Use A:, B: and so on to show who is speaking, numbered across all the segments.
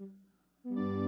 A: Mm-hmm.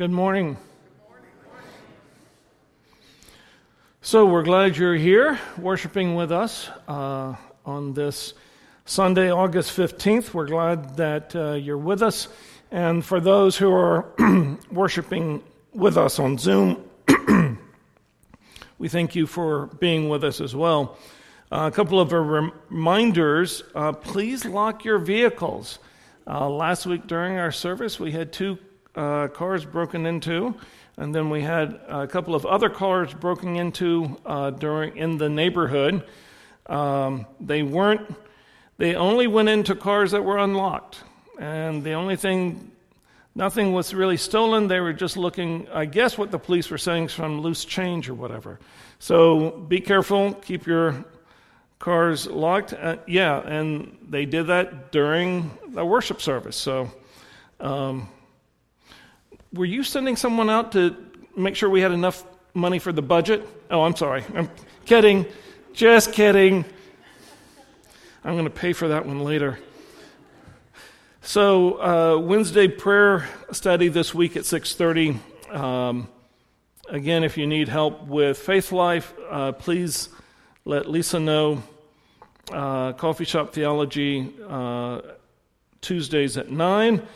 A: Good morning. So, we're glad you're here worshiping with us uh, on this Sunday, August 15th. We're glad that uh, you're with us. And for those who are worshiping with us on Zoom, we thank you for being with us as well. Uh, a couple of reminders uh, please lock your vehicles. Uh, last week during our service, we had two uh, cars broken into, and then we had a couple of other cars broken into uh, during in the neighborhood. Um, they weren't. They only went into cars that were unlocked, and the only thing, nothing was really stolen. They were just looking. I guess what the police were saying is from loose change or whatever. So be careful. Keep your cars locked. Uh, yeah, and they did that during the worship service. So. Um, were you sending someone out to make sure we had enough money for the budget? Oh, I'm sorry. I'm kidding. Just kidding. I'm going to pay for that one later. So uh, Wednesday prayer study this week at 6:30. Um, again, if you need help with faith life, uh, please let Lisa know. Uh, Coffee Shop Theology uh, Tuesdays at nine.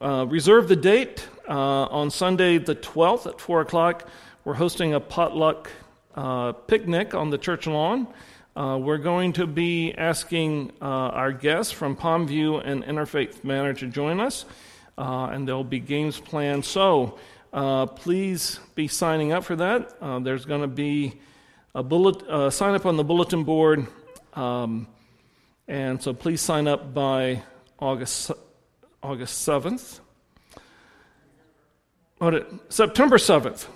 A: Uh, reserve the date. Uh, on Sunday, the 12th at 4 o'clock, we're hosting a potluck uh, picnic on the church lawn. Uh, we're going to be asking uh, our guests from Palmview and Interfaith Manor to join us, uh, and there'll be games planned. So please be signing up for that. there's going to be a bullet, sign up on the bulletin board, um, and so please sign up by August August 7th. September 7th.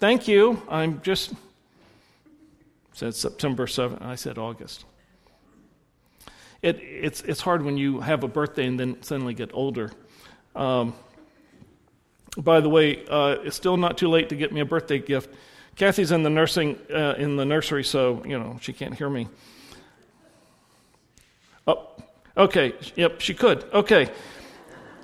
A: Thank you. I'm just said September 7th. I said August. It, it's, it's hard when you have a birthday and then suddenly get older. Um, by the way, uh, it's still not too late to get me a birthday gift. Kathy's in the nursing uh, in the nursery, so you know she can't hear me. Oh, okay. Yep, she could. Okay.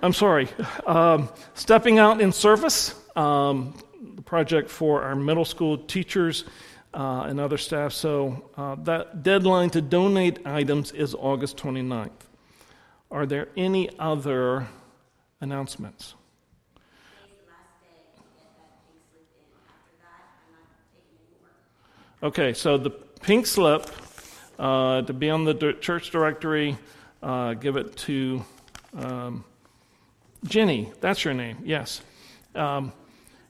A: I'm sorry, um, stepping out in service, um, the project for our middle school teachers uh, and other staff. So uh, that deadline to donate items is August 29th. Are there any other announcements? Okay, so the pink slip uh, to be on the church directory, uh, give it to um, Jenny, that's your name, yes. Um,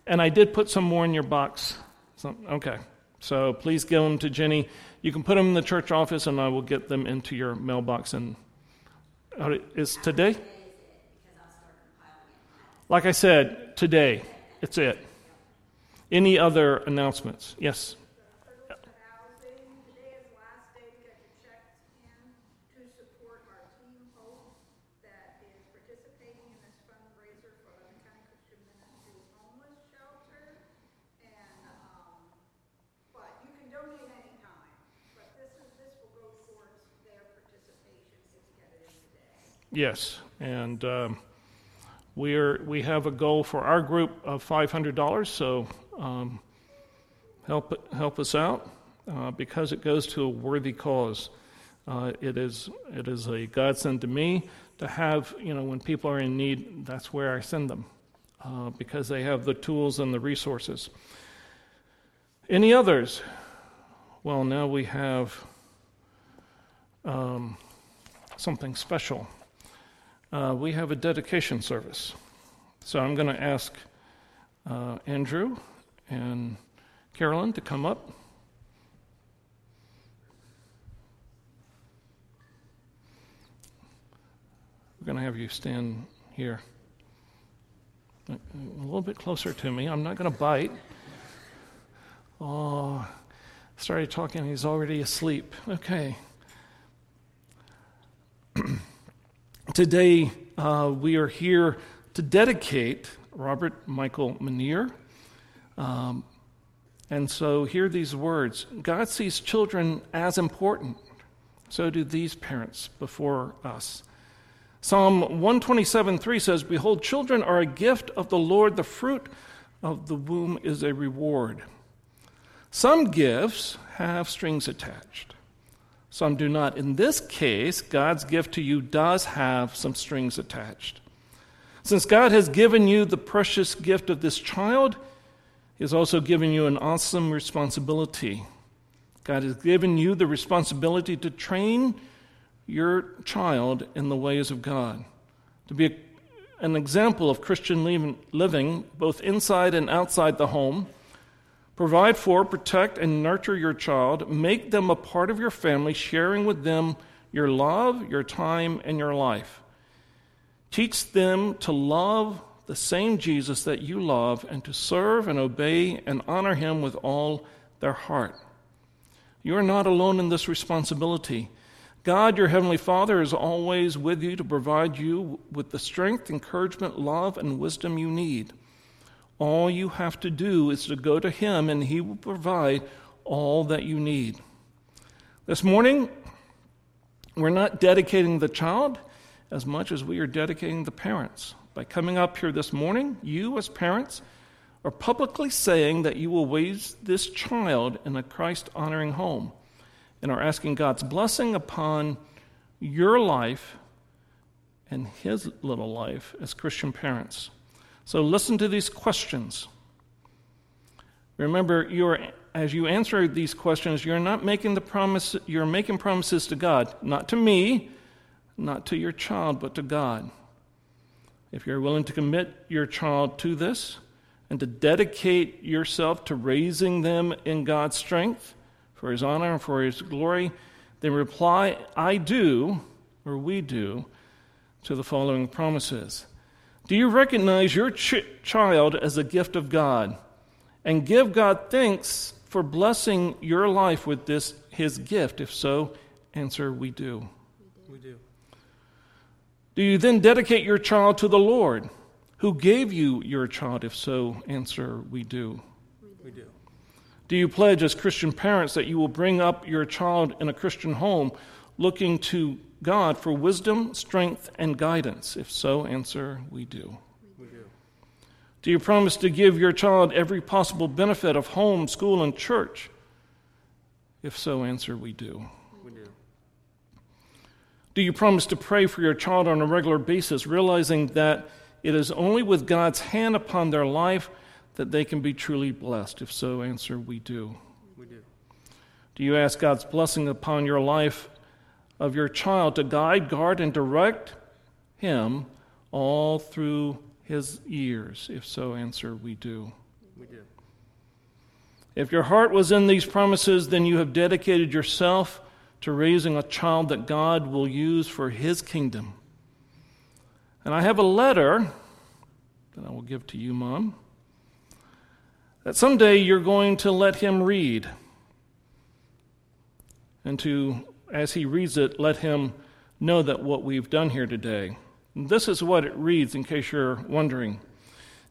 A: and I did put some more in your box. So, okay. So please give them to Jenny. You can put them in the church office, and I will get them into your mailbox. And is today? Like I said, today. It's it. Any other announcements? Yes. Yes, and um, we are we have a goal for our group of five hundred dollars. So um, help help us out uh, because it goes to a worthy cause. Uh, it is it is a godsend to me to have you know when people are in need. That's where I send them uh, because they have the tools and the resources. Any others? Well, now we have um, something special. Uh, we have a dedication service. So I'm going to ask uh, Andrew and Carolyn to come up. We're going to have you stand here. A little bit closer to me. I'm not going to bite. Oh, started talking, he's already asleep. Okay. Today, uh, we are here to dedicate Robert Michael Manier. Um, and so, hear these words God sees children as important. So do these parents before us. Psalm 127 3 says, Behold, children are a gift of the Lord, the fruit of the womb is a reward. Some gifts have strings attached, some do not. In this case, God's gift to you does have some strings attached. Since God has given you the precious gift of this child, He has also given you an awesome responsibility. God has given you the responsibility to train your child in the ways of God, to be an example of Christian living both inside and outside the home. Provide for, protect, and nurture your child. Make them a part of your family, sharing with them your love, your time, and your life. Teach them to love the same Jesus that you love and to serve and obey and honor him with all their heart. You are not alone in this responsibility. God, your Heavenly Father, is always with you to provide you with the strength, encouragement, love, and wisdom you need. All you have to do is to go to Him, and He will provide all that you need. This morning, we're not dedicating the child as much as we are dedicating the parents. By coming up here this morning, you, as parents, are publicly saying that you will raise this child in a Christ honoring home and are asking God's blessing upon your life and his little life as Christian parents. So listen to these questions. Remember, you're, as you answer these questions, you're not making the promise, you're making promises to God, not to me, not to your child, but to God. If you're willing to commit your child to this and to dedicate yourself to raising them in God's strength, for his honor and for his glory, then reply, I do, or we do, to the following promises. Do you recognize your ch- child as a gift of God and give God thanks for blessing your life with this his gift? If so, answer we do.
B: We do.
A: Do you then dedicate your child to the Lord who gave you your child? If so, answer we do.
B: We do.
A: Do you pledge as Christian parents that you will bring up your child in a Christian home looking to God for wisdom, strength, and guidance? If so, answer, we do.
B: We do.
A: Do you promise to give your child every possible benefit of home, school, and church? If so, answer, we do.
B: We do.
A: Do you promise to pray for your child on a regular basis, realizing that it is only with God's hand upon their life that they can be truly blessed? If so, answer, we do.
B: We do.
A: Do you ask God's blessing upon your life of your child to guide, guard, and direct him all through his years? If so, answer, we do.
B: We do.
A: If your heart was in these promises, then you have dedicated yourself to raising a child that God will use for his kingdom. And I have a letter that I will give to you, Mom that someday you're going to let him read. And to, as he reads it, let him know that what we've done here today. This is what it reads, in case you're wondering.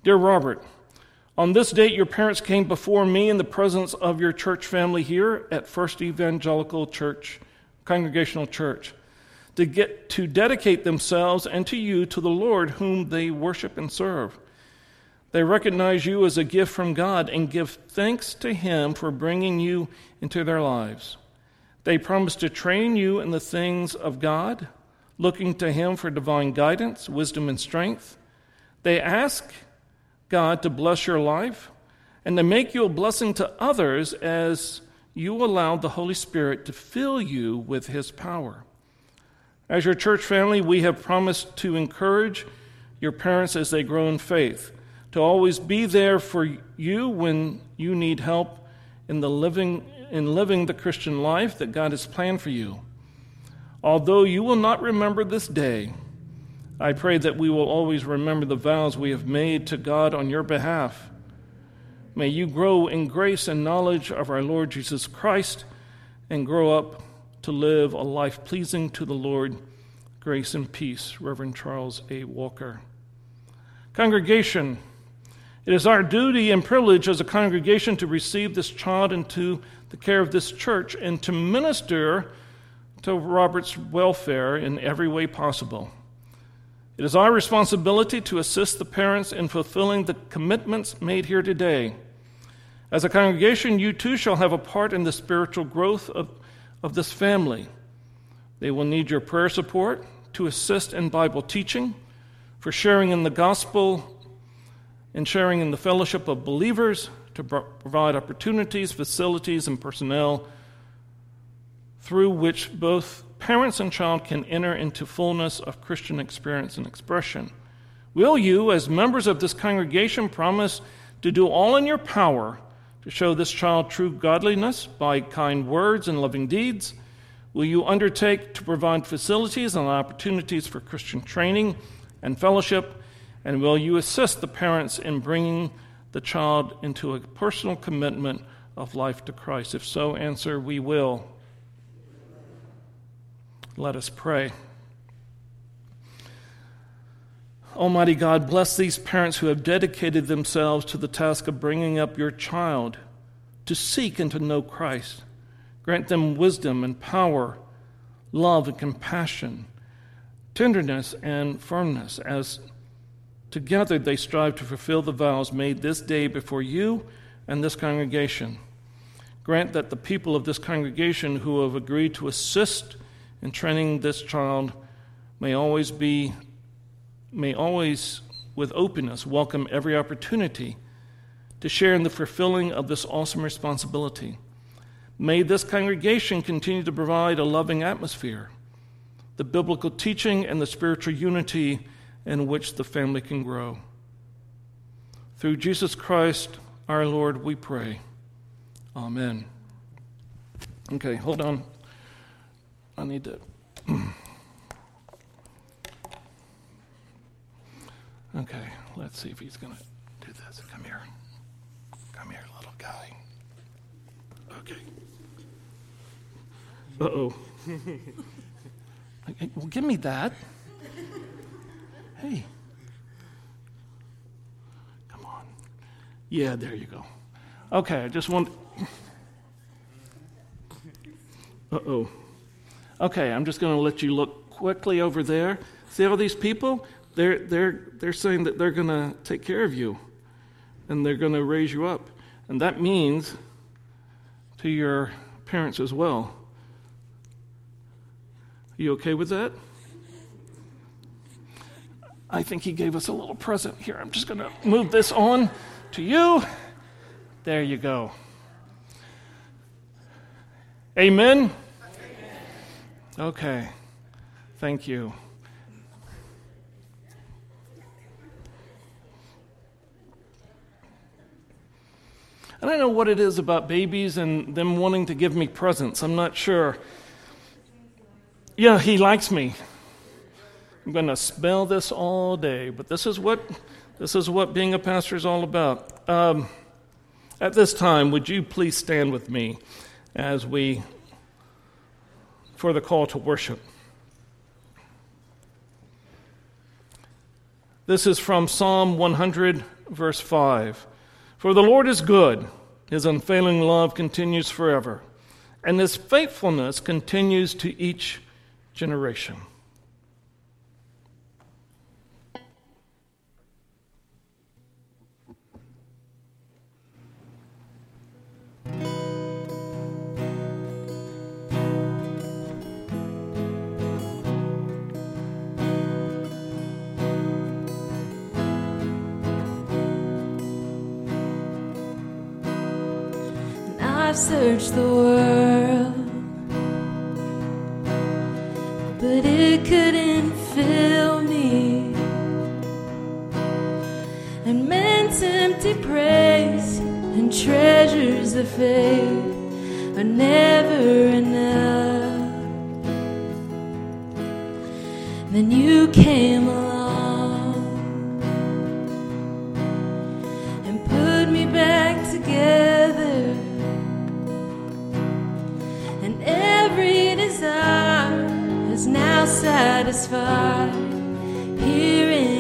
A: Dear Robert, on this date, your parents came before me in the presence of your church family here at First Evangelical Church, Congregational Church, to get to dedicate themselves and to you to the Lord whom they worship and serve. They recognize you as a gift from God and give thanks to Him for bringing you into their lives. They promise to train you in the things of God, looking to Him for divine guidance, wisdom, and strength. They ask God to bless your life and to make you a blessing to others as you allow the Holy Spirit to fill you with His power. As your church family, we have promised to encourage your parents as they grow in faith, to always be there for you when you need help in the living in living the Christian life that God has planned for you. Although you will not remember this day, I pray that we will always remember the vows we have made to God on your behalf. May you grow in grace and knowledge of our Lord Jesus Christ and grow up to live a life pleasing to the Lord. Grace and peace, Reverend Charles A. Walker. Congregation, it is our duty and privilege as a congregation to receive this child into the care of this church and to minister to Robert's welfare in every way possible. It is our responsibility to assist the parents in fulfilling the commitments made here today. As a congregation, you too shall have a part in the spiritual growth of, of this family. They will need your prayer support to assist in Bible teaching, for sharing in the gospel and sharing in the fellowship of believers, to provide opportunities, facilities, and personnel through which both parents and child can enter into fullness of Christian experience and expression. Will you, as members of this congregation, promise to do all in your power to show this child true godliness by kind words and loving deeds? Will you undertake to provide facilities and opportunities for Christian training and fellowship? And will you assist the parents in bringing the child into a personal commitment of life to Christ? If so, answer, we will. Let us pray. Almighty God, bless these parents who have dedicated themselves to the task of bringing up your child to seek and to know Christ. Grant them wisdom and power, love and compassion, tenderness and firmness as together they strive to fulfill the vows made this day before you and this congregation. Grant that the people of this congregation who have agreed to assist in training this child may always be, may always with openness welcome every opportunity to share in the fulfilling of this awesome responsibility. May this congregation continue to provide a loving atmosphere, the biblical teaching, and the spiritual unity in which the family can grow. Through Jesus Christ our Lord, we pray. Amen. Okay, hold on. I need to. okay, let's see if he's going to do this. Come here. Come here, little guy. Okay. Uh oh. well, give me that. Hey. Come on. Yeah, there you go. Okay, I just want. Uh oh. Okay, I'm just going to let you look quickly over there. See all these people? They're, they're, they're saying that they're going to take care of you and they're going to raise you up. And that means to your parents as well. Are you okay with that? I think he gave us a little present here. I'm just going to move this on to you. There you go. Amen. Okay. Thank you. I don't know what it is about babies and them wanting to give me presents. I'm not sure. Yeah, he likes me. I'm going to spell this all day, but this is what this is what being a pastor is all about. Um, at this time, would you please stand with me as we for the call to worship. This is from Psalm 100, verse 5. For the Lord is good, his unfailing love continues forever, and his faithfulness continues to each generation.
B: I've searched the world, but it couldn't fill me. And man's empty praise and treasures of faith are never enough. Then you came along. is now satisfied. Here in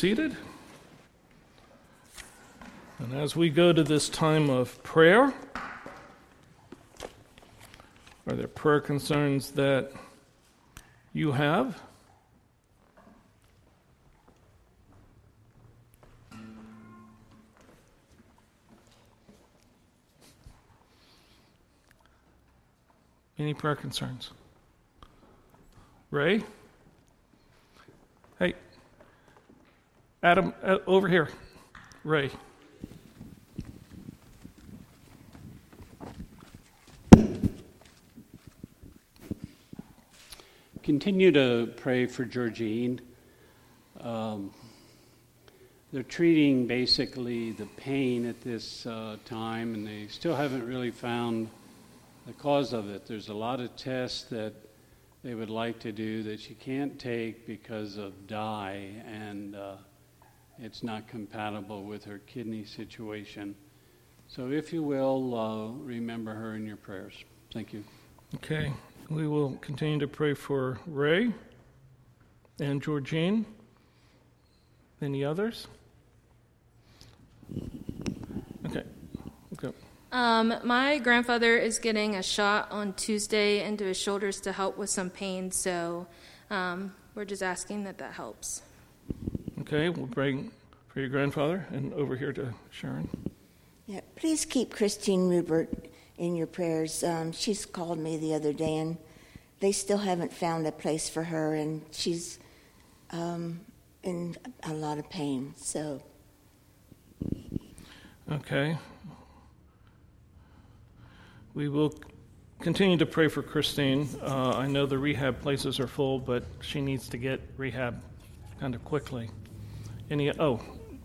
A: seated. And as we go to this time of prayer, are there prayer concerns that you have? Any prayer concerns? Ray? Hey, Adam, uh, over here. Ray.
C: Continue to pray for Georgine. Um, they're treating basically the pain at this uh, time, and they still haven't really found the cause of it. There's a lot of tests that they would like to do that she can't take because of dye, and uh, it's not compatible with her kidney situation. So, if you will, uh, remember her in your prayers. Thank you.
A: Okay. We will continue to pray for Ray and Georgine. Any others? Okay. Okay.
D: Um, my grandfather is getting a shot on Tuesday into his shoulders to help with some pain, so um, we're just asking that that helps.
A: Okay. We'll pray for your grandfather and over here to Sharon.
E: Yeah, please keep Christine Rupert in your prayers. Um, she's called me the other day, and they still haven't found a place for her, and she's um, in a lot of pain. So,
A: Okay. We will continue to pray for Christine. Uh, I know the rehab places are full, but she needs to get rehab kind of quickly. Any? Oh,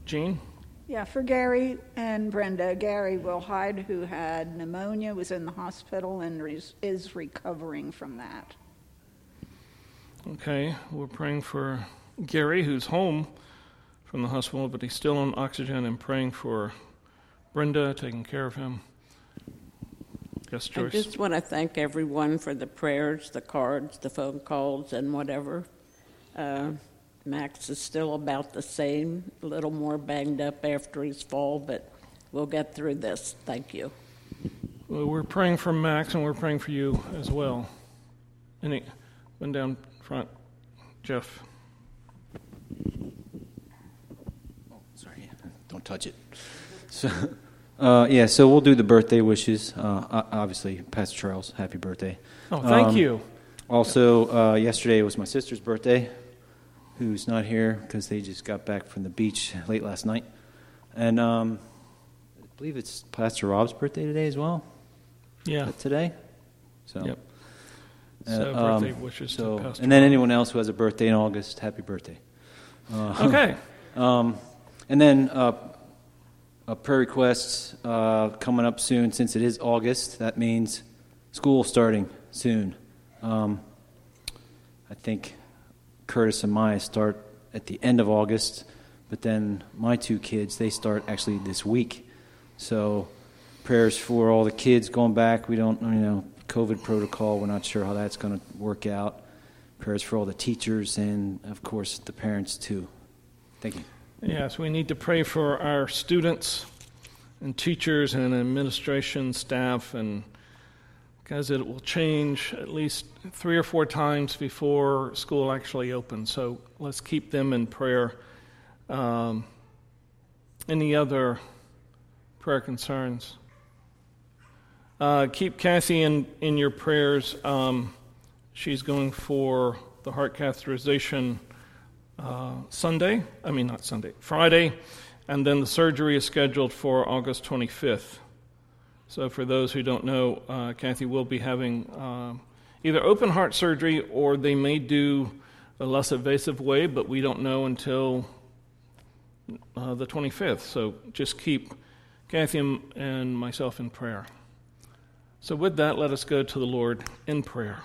A: Jean.
F: Yeah, for Gary and Brenda. Gary Wilhide, who had pneumonia, was in the hospital and is, is recovering from that.
A: Okay, we're praying for Gary, who's home from the hospital, but he's still on oxygen, and praying for Brenda, taking care of him. Yes, Joyce.
G: I just want to thank everyone for the prayers, the cards, the phone calls, and whatever. Uh, Max is still about the same, a little more banged up after his fall, but we'll get through this. Thank you.
A: Well, we're praying for Max, and we're praying for you as well. Any? One down front, Jeff.
H: Oh, sorry, don't touch it. So, uh, yeah, so we'll do the birthday wishes. Uh, obviously, Pastor Charles, happy birthday.
A: Oh, thank
H: Um,
A: you.
H: Also, uh, yesterday was my sister's birthday, who's not here because they just got back from the beach late last night. And um, I believe it's Pastor Rob's birthday today as well.
A: Yeah.
H: Today? So,
A: Yep.
H: uh,
A: So
H: um,
A: birthday wishes
H: so-
A: to Pastor.
H: And then
A: Rob.
H: anyone else who has a birthday in August, happy birthday. Uh,
A: Okay.
H: Um, and then uh, uh, prayer requests uh, coming up soon. Since it is August, that means school starting soon. Um, I think Curtis and Maya start at the end of August, but then my two kids they start actually this week. So prayers for all the kids going back. We don't, you know, COVID protocol. We're not sure how that's going to work out. Prayers for all the teachers and, of course, the parents too. Thank you.
A: Yes, we need to pray for our students and teachers and administration staff, and because it will change at least three or four times before school actually opens. So let's keep them in prayer. Um, any other prayer concerns? Uh, keep Kathy in, in your prayers. Um, she's going for the heart catheterization uh, Sunday. I mean, not Sunday, Friday. And then the surgery is scheduled for August 25th. So, for those who don't know, uh, Kathy will be having uh, either open heart surgery or they may do a less invasive way, but we don't know until uh, the 25th. So, just keep Kathy and myself in prayer. So, with that, let us go to the Lord in prayer.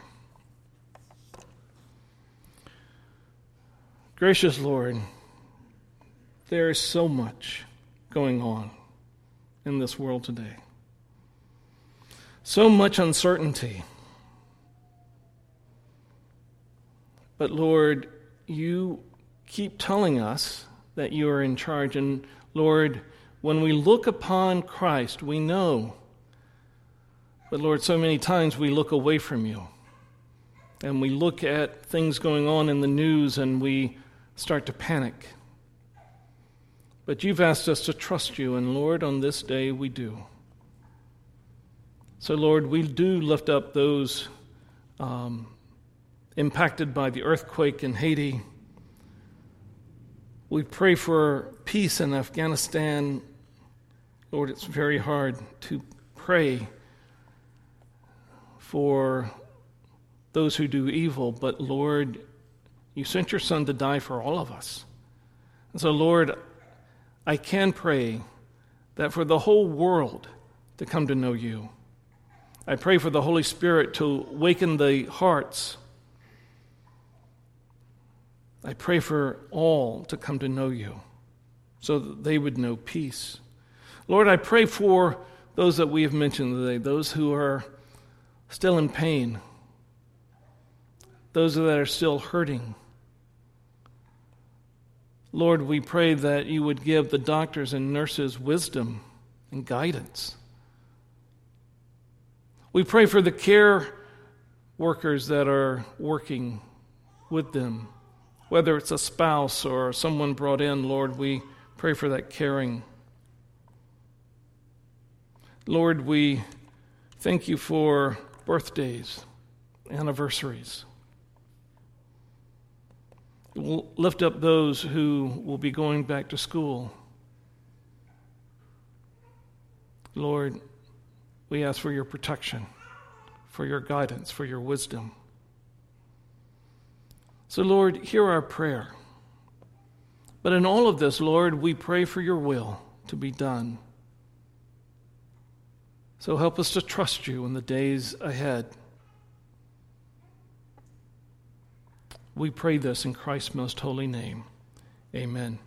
A: Gracious Lord, there is so much going on in this world today. So much uncertainty. But Lord, you keep telling us that you are in charge. And Lord, when we look upon Christ, we know. But Lord, so many times we look away from you. And we look at things going on in the news and we start to panic. But you've asked us to trust you, and Lord, on this day we do. So, Lord, we do lift up those um, impacted by the earthquake in Haiti. We pray for peace in Afghanistan. Lord, it's very hard to pray for those who do evil, but Lord, you sent your Son to die for all of us. And so, Lord, I can pray that for the whole world to come to know you. I pray for the Holy Spirit to waken the hearts. I pray for all to come to know you so that they would know peace. Lord, I pray for those that we have mentioned today, those who are still in pain, those that are still hurting. Lord, we pray that you would give the doctors and nurses wisdom and guidance. We pray for the care workers that are working with them, whether it's a spouse or someone brought in, Lord, we pray for that caring. Lord, we thank you for birthdays, anniversaries. We'll lift up those who will be going back to school. Lord, we ask for your protection, for your guidance, for your wisdom. So, Lord, hear our prayer. But in all of this, Lord, we pray for your will to be done. So help us to trust you in the days ahead. We pray this in Christ's most holy name. Amen.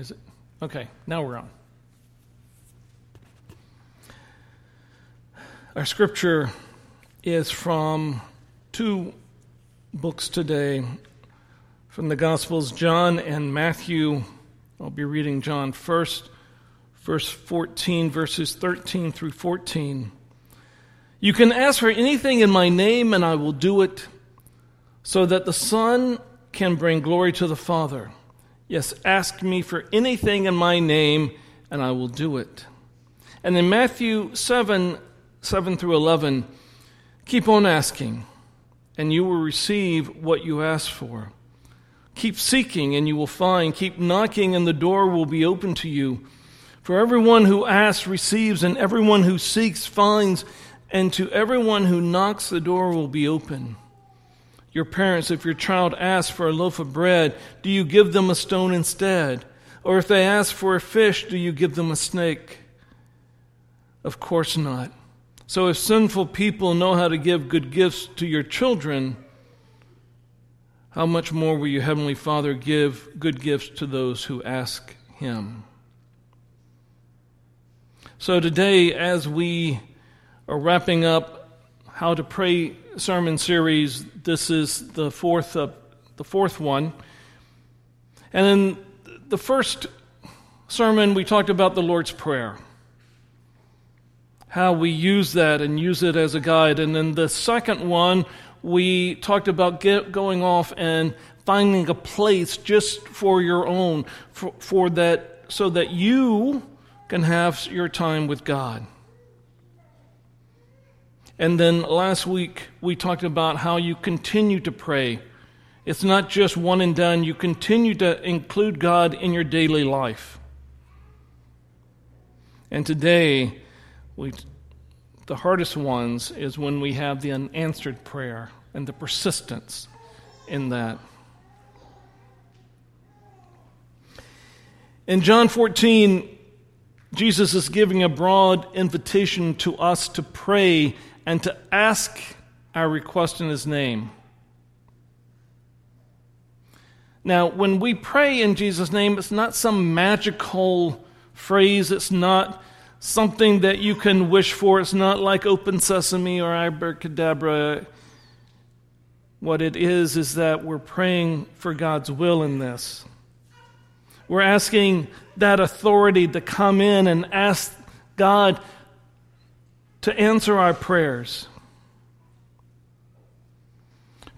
A: Is it? Okay, now we're on. Our scripture is from two books today from the Gospels, John and Matthew. I'll be reading John first, verse 14, verses 13 through 14. You can ask for anything in my name, and I will do it, so that the Son can bring glory to the Father. Yes, ask me for anything in my name, and I will do it. And in Matthew 7 7 through 11, keep on asking, and you will receive what you ask for. Keep seeking, and you will find. Keep knocking, and the door will be open to you. For everyone who asks receives, and everyone who seeks finds, and to everyone who knocks, the door will be open. Your parents, if your child asks for a loaf of bread, do you give them a stone instead? Or if they ask for a fish, do you give them a snake? Of course not. So if sinful people know how to give good gifts to your children, how much more will your Heavenly Father give good gifts to those who ask Him? So today, as we are wrapping up how to pray sermon series, this is the fourth, uh, the fourth one. And in the first sermon, we talked about the Lord's Prayer how we use that and use it as a guide. And then the second one, we talked about get, going off and finding a place just for your own, for, for that, so that you can have your time with God. And then last week, we talked about how you continue to pray. It's not just one and done, you continue to include God in your daily life. And today, we, the hardest ones is when we have the unanswered prayer and the persistence in that. In John 14, Jesus is giving a broad invitation to us to pray and to ask our request in His name. Now, when we pray in Jesus' name, it's not some magical phrase, it's not something that you can wish for. It's not like open sesame or abracadabra. What it is, is that we're praying for God's will in this. We're asking that authority to come in and ask God to answer our prayers.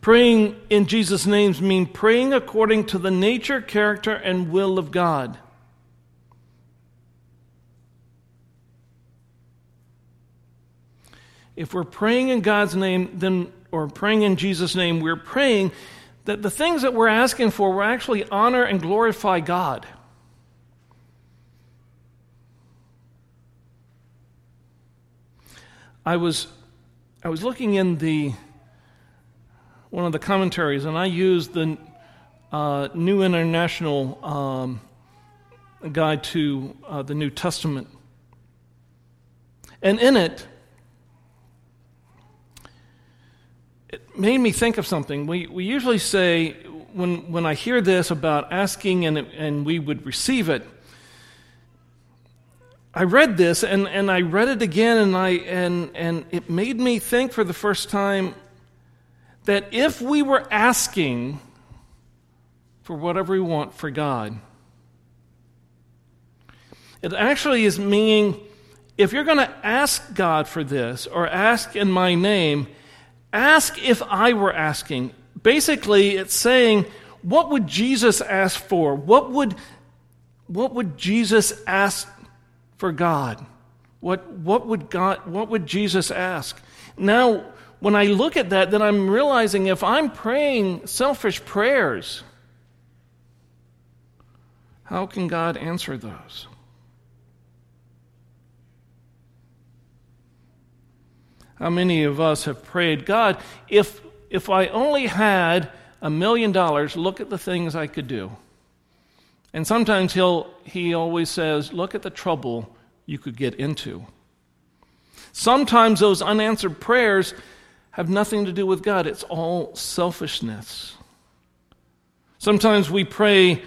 A: Praying in Jesus' names means praying according to the nature, character, and will of God. If we're praying in God's name, then or praying in Jesus' name, we're praying that the things that we're asking for will actually honor and glorify God. I was I was looking in the one of the commentaries, and I used the uh, New International um, Guide to uh, the New Testament, and in it it made me think of something. We, we usually say, when, when I hear this about asking and, and we would receive it, I read this and, and I read it again and, I, and, and it made me think for the first time that if we were asking for whatever we want for God, it actually is meaning if you're going to ask God for this or ask in my name, Ask if I were asking. Basically, it's saying, what would Jesus ask for? What would, what would Jesus ask for God? What, what, would God, what would Jesus ask? Now, when I look at that, then I'm realizing if I'm praying selfish prayers, how can God answer those? How many of us have prayed, God, if, if I only had a million dollars, look at the things I could do? And sometimes he'll, he always says, look at the trouble you could get into. Sometimes those unanswered prayers have nothing to do with God, it's all selfishness. Sometimes we pray,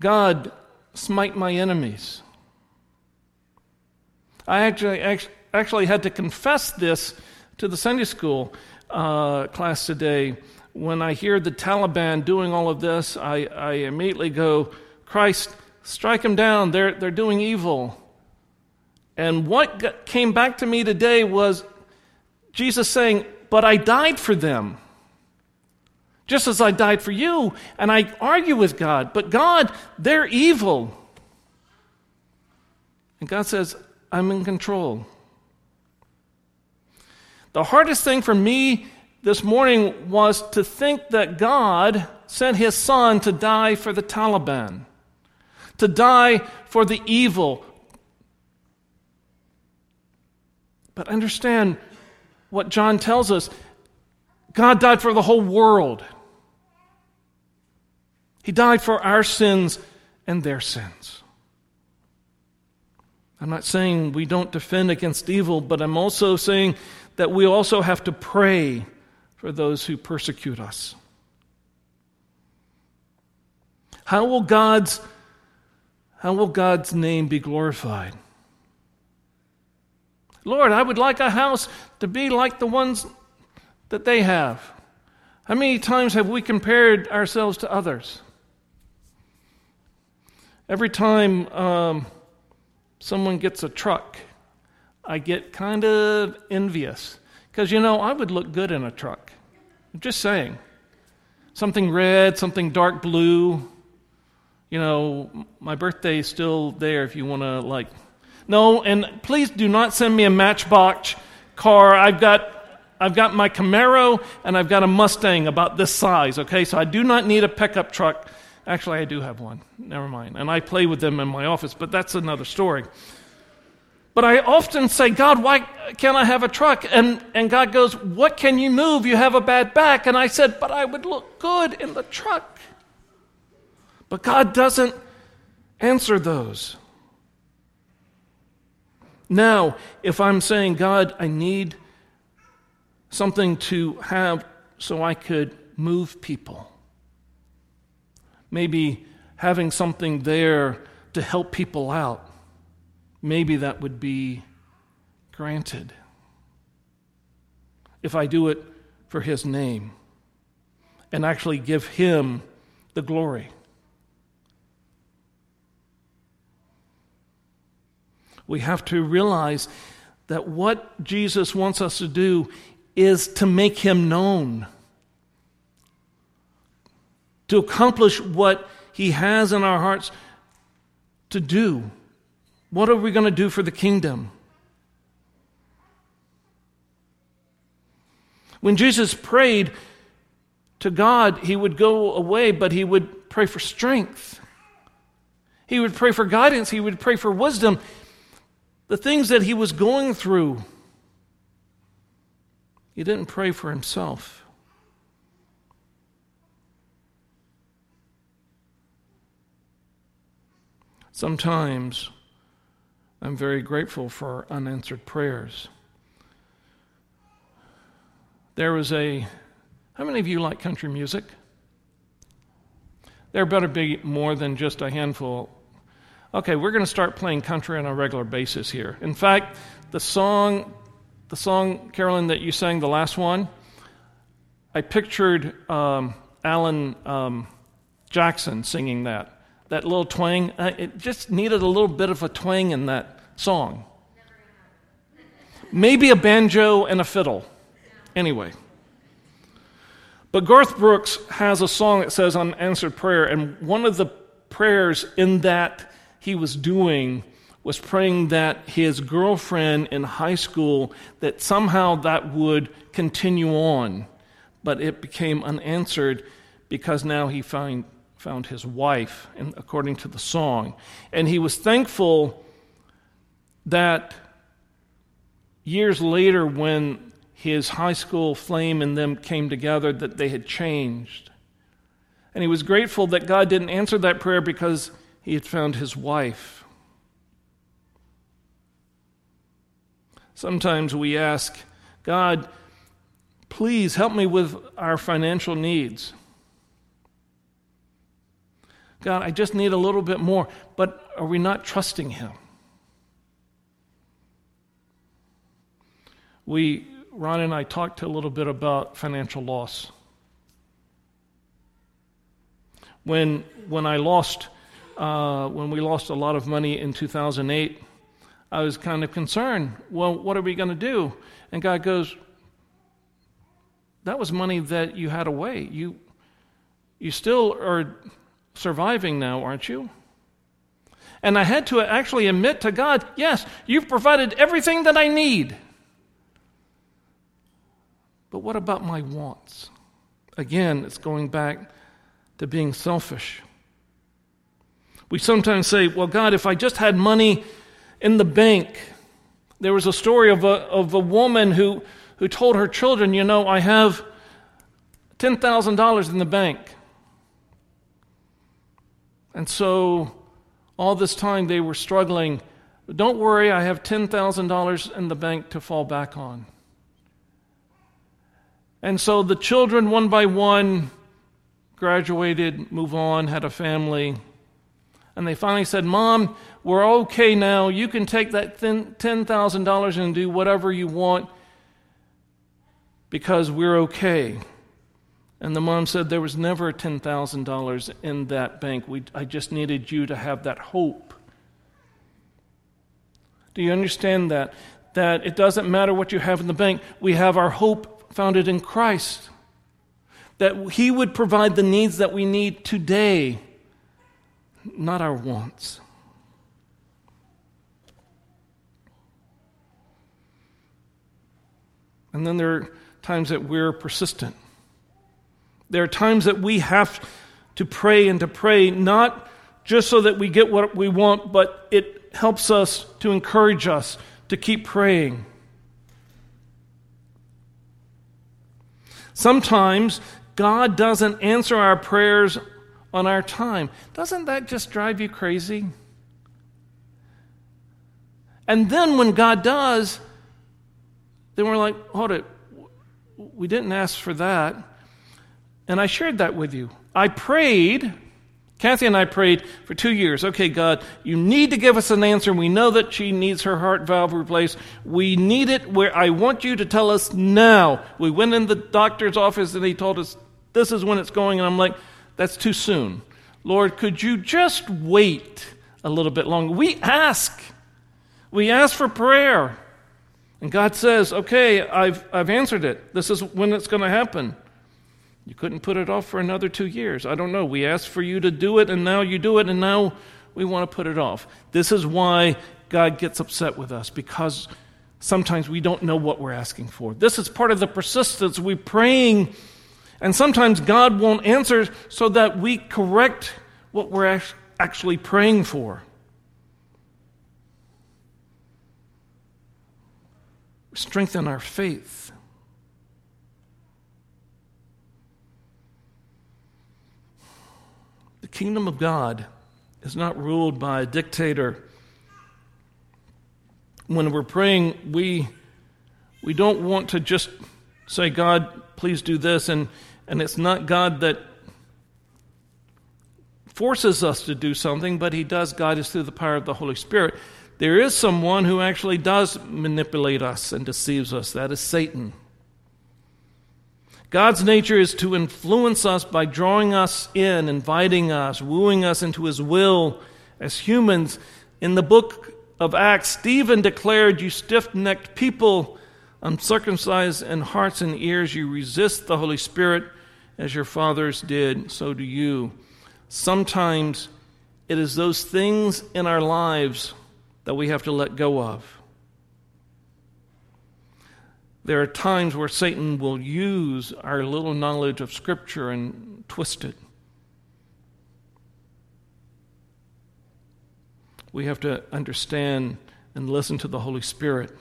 A: God, smite my enemies. I actually, actually had to confess this to the Sunday school uh, class today. When I hear the Taliban doing all of this, I, I immediately go, Christ, strike them down. They're, they're doing evil. And what got, came back to me today was Jesus saying, But I died for them. Just as I died for you. And I argue with God, but God, they're evil. And God says, I'm in control. The hardest thing for me this morning was to think that God sent his son to die for the Taliban, to die for the evil. But understand what John tells us God died for the whole world. He died for our sins and their sins. I'm not saying we don't defend against evil, but I'm also saying that we also have to pray for those who persecute us. How will God's how will God's name be glorified? Lord, I would like a house to be like the ones that they have. How many times have we compared ourselves to others? Every time um, someone gets a truck, I get kind of envious. Because, you know, I would look good in a truck. I'm just saying. Something red, something dark blue. You know, my birthday is still there if you want to, like. No, and please do not send me a Matchbox car. I've got. I've got my Camaro and I've got a Mustang about this size, okay? So I do not need a pickup truck. Actually, I do have one. Never mind. And I play with them in my office, but that's another story. But I often say, God, why can't I have a truck? And, and God goes, What can you move? You have a bad back. And I said, But I would look good in the truck. But God doesn't answer those. Now, if I'm saying, God, I need something to have so I could move people, maybe having something there to help people out maybe that would be granted if I do it for His name and actually give Him the glory. We have to realize that what Jesus wants us to do is to make Him known, to accomplish what He has in our hearts to do. What are we going to do for the kingdom? When Jesus prayed to God, he would go away, but he would pray for strength. He would pray for guidance. He would pray for wisdom. The things that he was going through, he didn't pray for himself. Sometimes I'm very grateful for unanswered prayers. There was a, how many of you like country music? There better be more than just a handful. Okay, we're going to start playing country on a regular basis here. In fact, the song, the song, Carolyn, that you sang, the last one, I pictured um, Alan um, Jackson singing that that little twang. Uh, it just needed a little bit of a twang in that song. Maybe a banjo and a fiddle. Anyway. But Garth Brooks has a song that says unanswered prayer, and one of the prayers in that he was doing was praying that his girlfriend in high school that somehow that would continue on but it became unanswered because now he find, found his wife, according to the song. And he was thankful that years later, when his high school flame and them came together, that they had changed. And he was grateful that God didn't answer that prayer because he had found his wife. Sometimes we ask, God, please help me with our financial needs. God, I just need a little bit more. But are we not trusting Him? We, Ron and I talked a little bit about financial loss. When, when I lost, uh, when we lost a lot of money in 2008, I was kind of concerned. Well, what are we going to do? And God goes, that was money that you had away. You, you still are surviving now, aren't you? And I had to actually admit to God, yes, you've provided everything that I need. But what about my wants? Again, it's going back to being selfish. We sometimes say, well, God, if I just had money in the bank. There was a story of a, of a woman who, who told her children, You know, I have $10,000 in the bank. And so all this time they were struggling. Don't worry, I have $10,000 in the bank to fall back on. And so the children, one by one, graduated, move on, had a family. And they finally said, Mom, we're okay now. You can take that $10,000 and do whatever you want because we're okay. And the mom said, There was never $10,000 in that bank. We, I just needed you to have that hope. Do you understand that? That it doesn't matter what you have in the bank, we have our hope founded in Christ. That He would provide the needs that we need today not our wants. And then there are times that we're persistent. There are times that we have to pray and to pray, not just so that we get what we want, but it helps us to encourage us to keep praying. Sometimes God doesn't answer our prayers on our time. Doesn't that just drive you crazy? And then when God does, then we're like, hold it, we didn't ask for that. And I shared that with you. I prayed, Kathy and I prayed for two years. Okay, God, you need to give us an answer. We know that she needs her heart valve replaced. We need it where I want you to tell us now. We went in the doctor's office and he told us this is when it's going. And I'm like, that's too soon. Lord, could you just wait a little bit longer? We ask. We ask for prayer. And God says, okay, I've, I've answered it. This is when it's going to happen. You couldn't put it off for another two years. I don't know. We asked for you to do it, and now you do it, and now we want to put it off. This is why God gets upset with us, because sometimes we don't know what we're asking for. This is part of the persistence. We're praying and sometimes God won't answer so that we correct what we're actually praying for. Strengthen our faith. The kingdom of God is not ruled by a dictator. When we're praying, we, we don't want to just say, God, please do this, and and it's not God that forces us to do something, but He does guide us through the power of the Holy Spirit. There is someone who actually does manipulate us and deceives us. That is Satan. God's nature is to influence us by drawing us in, inviting us, wooing us into His will as humans. In the book of Acts, Stephen declared, You stiff necked people, uncircumcised in hearts and ears, you resist the Holy Spirit as your fathers did, so do you. Sometimes it is those things in our lives that we have to let go of. There are times where Satan will use our little knowledge of Scripture and twist it. We have to understand and listen to the Holy Spirit.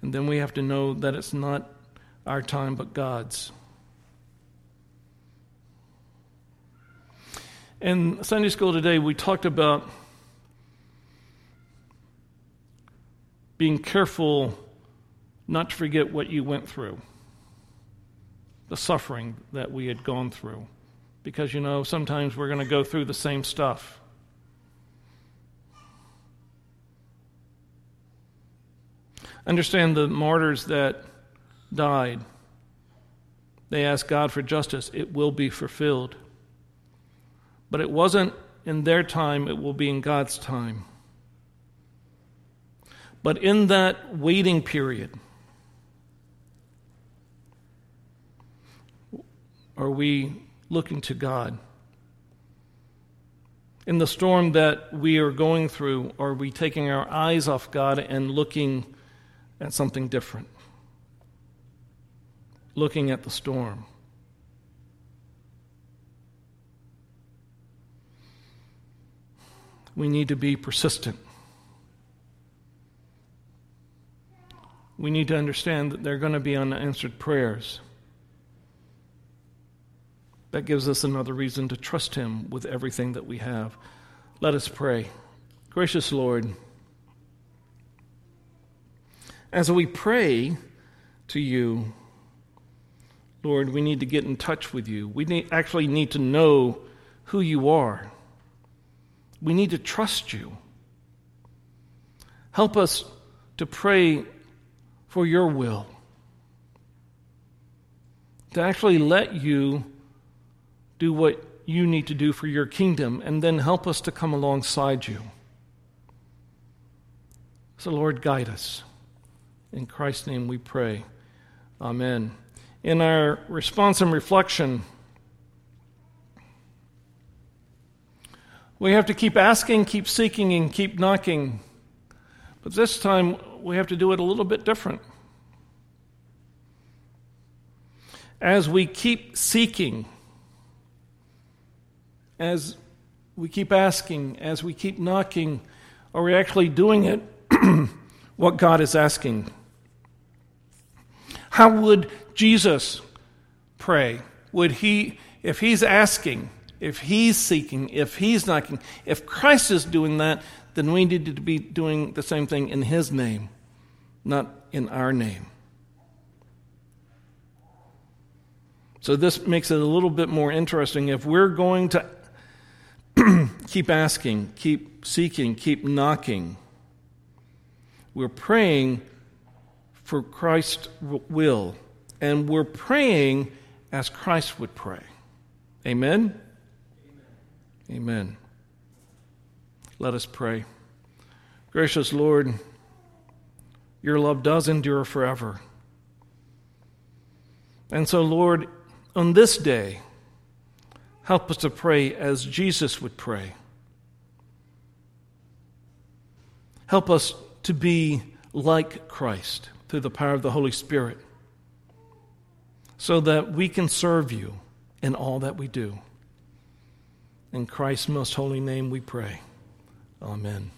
A: And then we have to know that it's not our time but God's. In Sunday school today, we talked about being careful not to forget what you went through. the suffering that we had gone through. Because, you know, sometimes we're going to go through the same stuff. Understand the martyrs that died. They asked God for justice. It will be fulfilled. But it wasn't in their time, it will be in God's time. But in that waiting period, are we looking to God? In the storm that we are going through, are we taking our eyes off God and looking at something different? Looking at the storm. We need to be persistent. We need to understand that there are going to be unanswered prayers. That gives us another reason to trust Him with everything that we have. Let us pray. Gracious Lord, as we pray to you, Lord, we need to get in touch with you. We need, actually need to know who you are. We need to trust you. Help us to pray for your will, to actually let you do what you need to do for your kingdom, and then help us to come alongside you. So, Lord, guide us. In Christ's name we pray. Amen. In our response and reflection, we have to keep asking, keep seeking, and keep knocking. But this time, we have to do it a little bit different. As we keep seeking, as we keep asking, as we keep knocking, are we actually doing it what God is asking? How would Jesus pray? Would he, if he's asking, if he's seeking, if he's knocking, if Christ is doing that, then we need to be doing the same thing in his name, not in our name. So this makes it a little bit more interesting. If we're going to keep asking, keep seeking, keep knocking, we're praying for Christ's will, and we're praying as Christ would pray. Amen? Amen. Let us pray. Gracious Lord, your love does endure forever. And so, Lord, on this day, help us to pray as Jesus would pray. Help us to be like Christ through the power of the Holy Spirit so that we can serve you in all that we do. In Christ's most holy name we pray. Amen.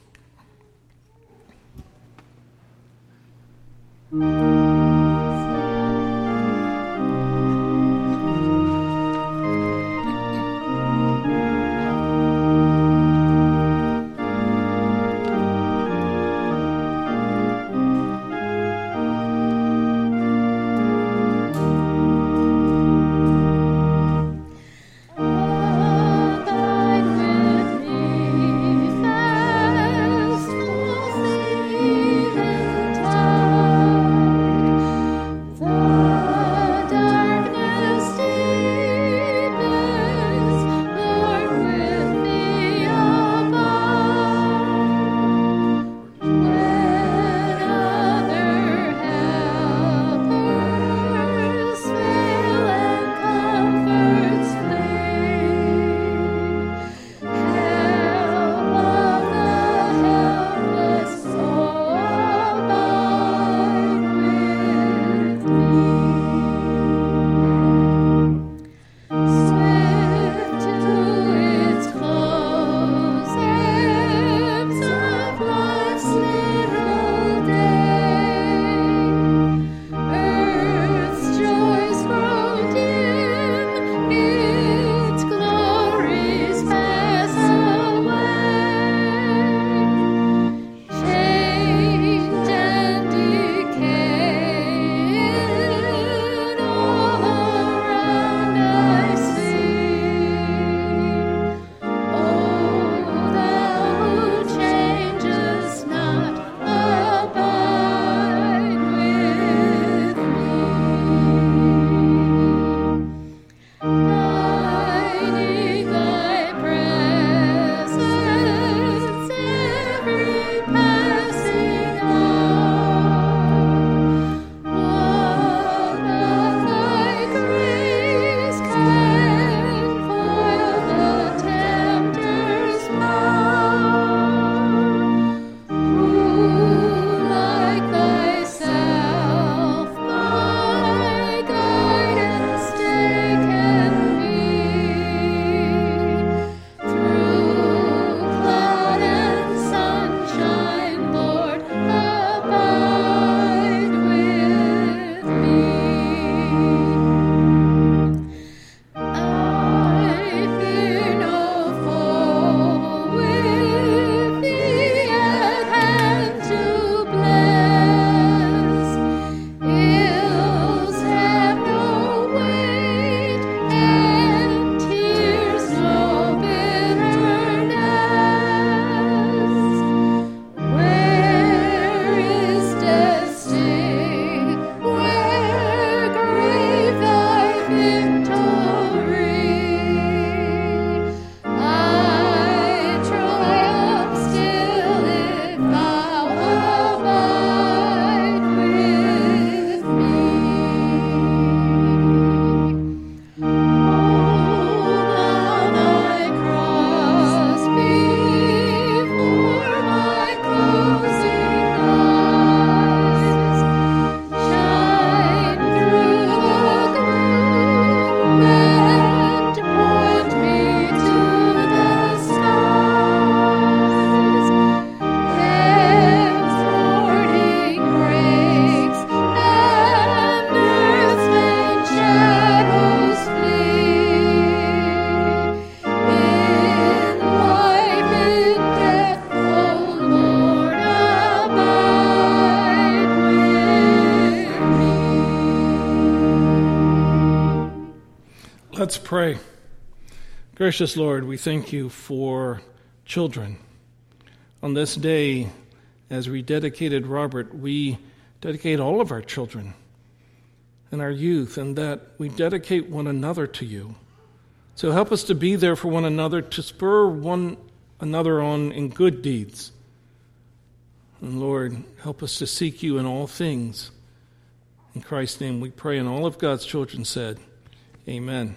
A: Pray. Gracious Lord, we thank you for children. On this day, as we dedicated Robert, we dedicate all of our children and our youth, and that we dedicate one another to you. So help us to be there for one another, to spur one another on in good deeds. And Lord, help us to seek you in all things. In Christ's name we pray, and all of God's children said, Amen.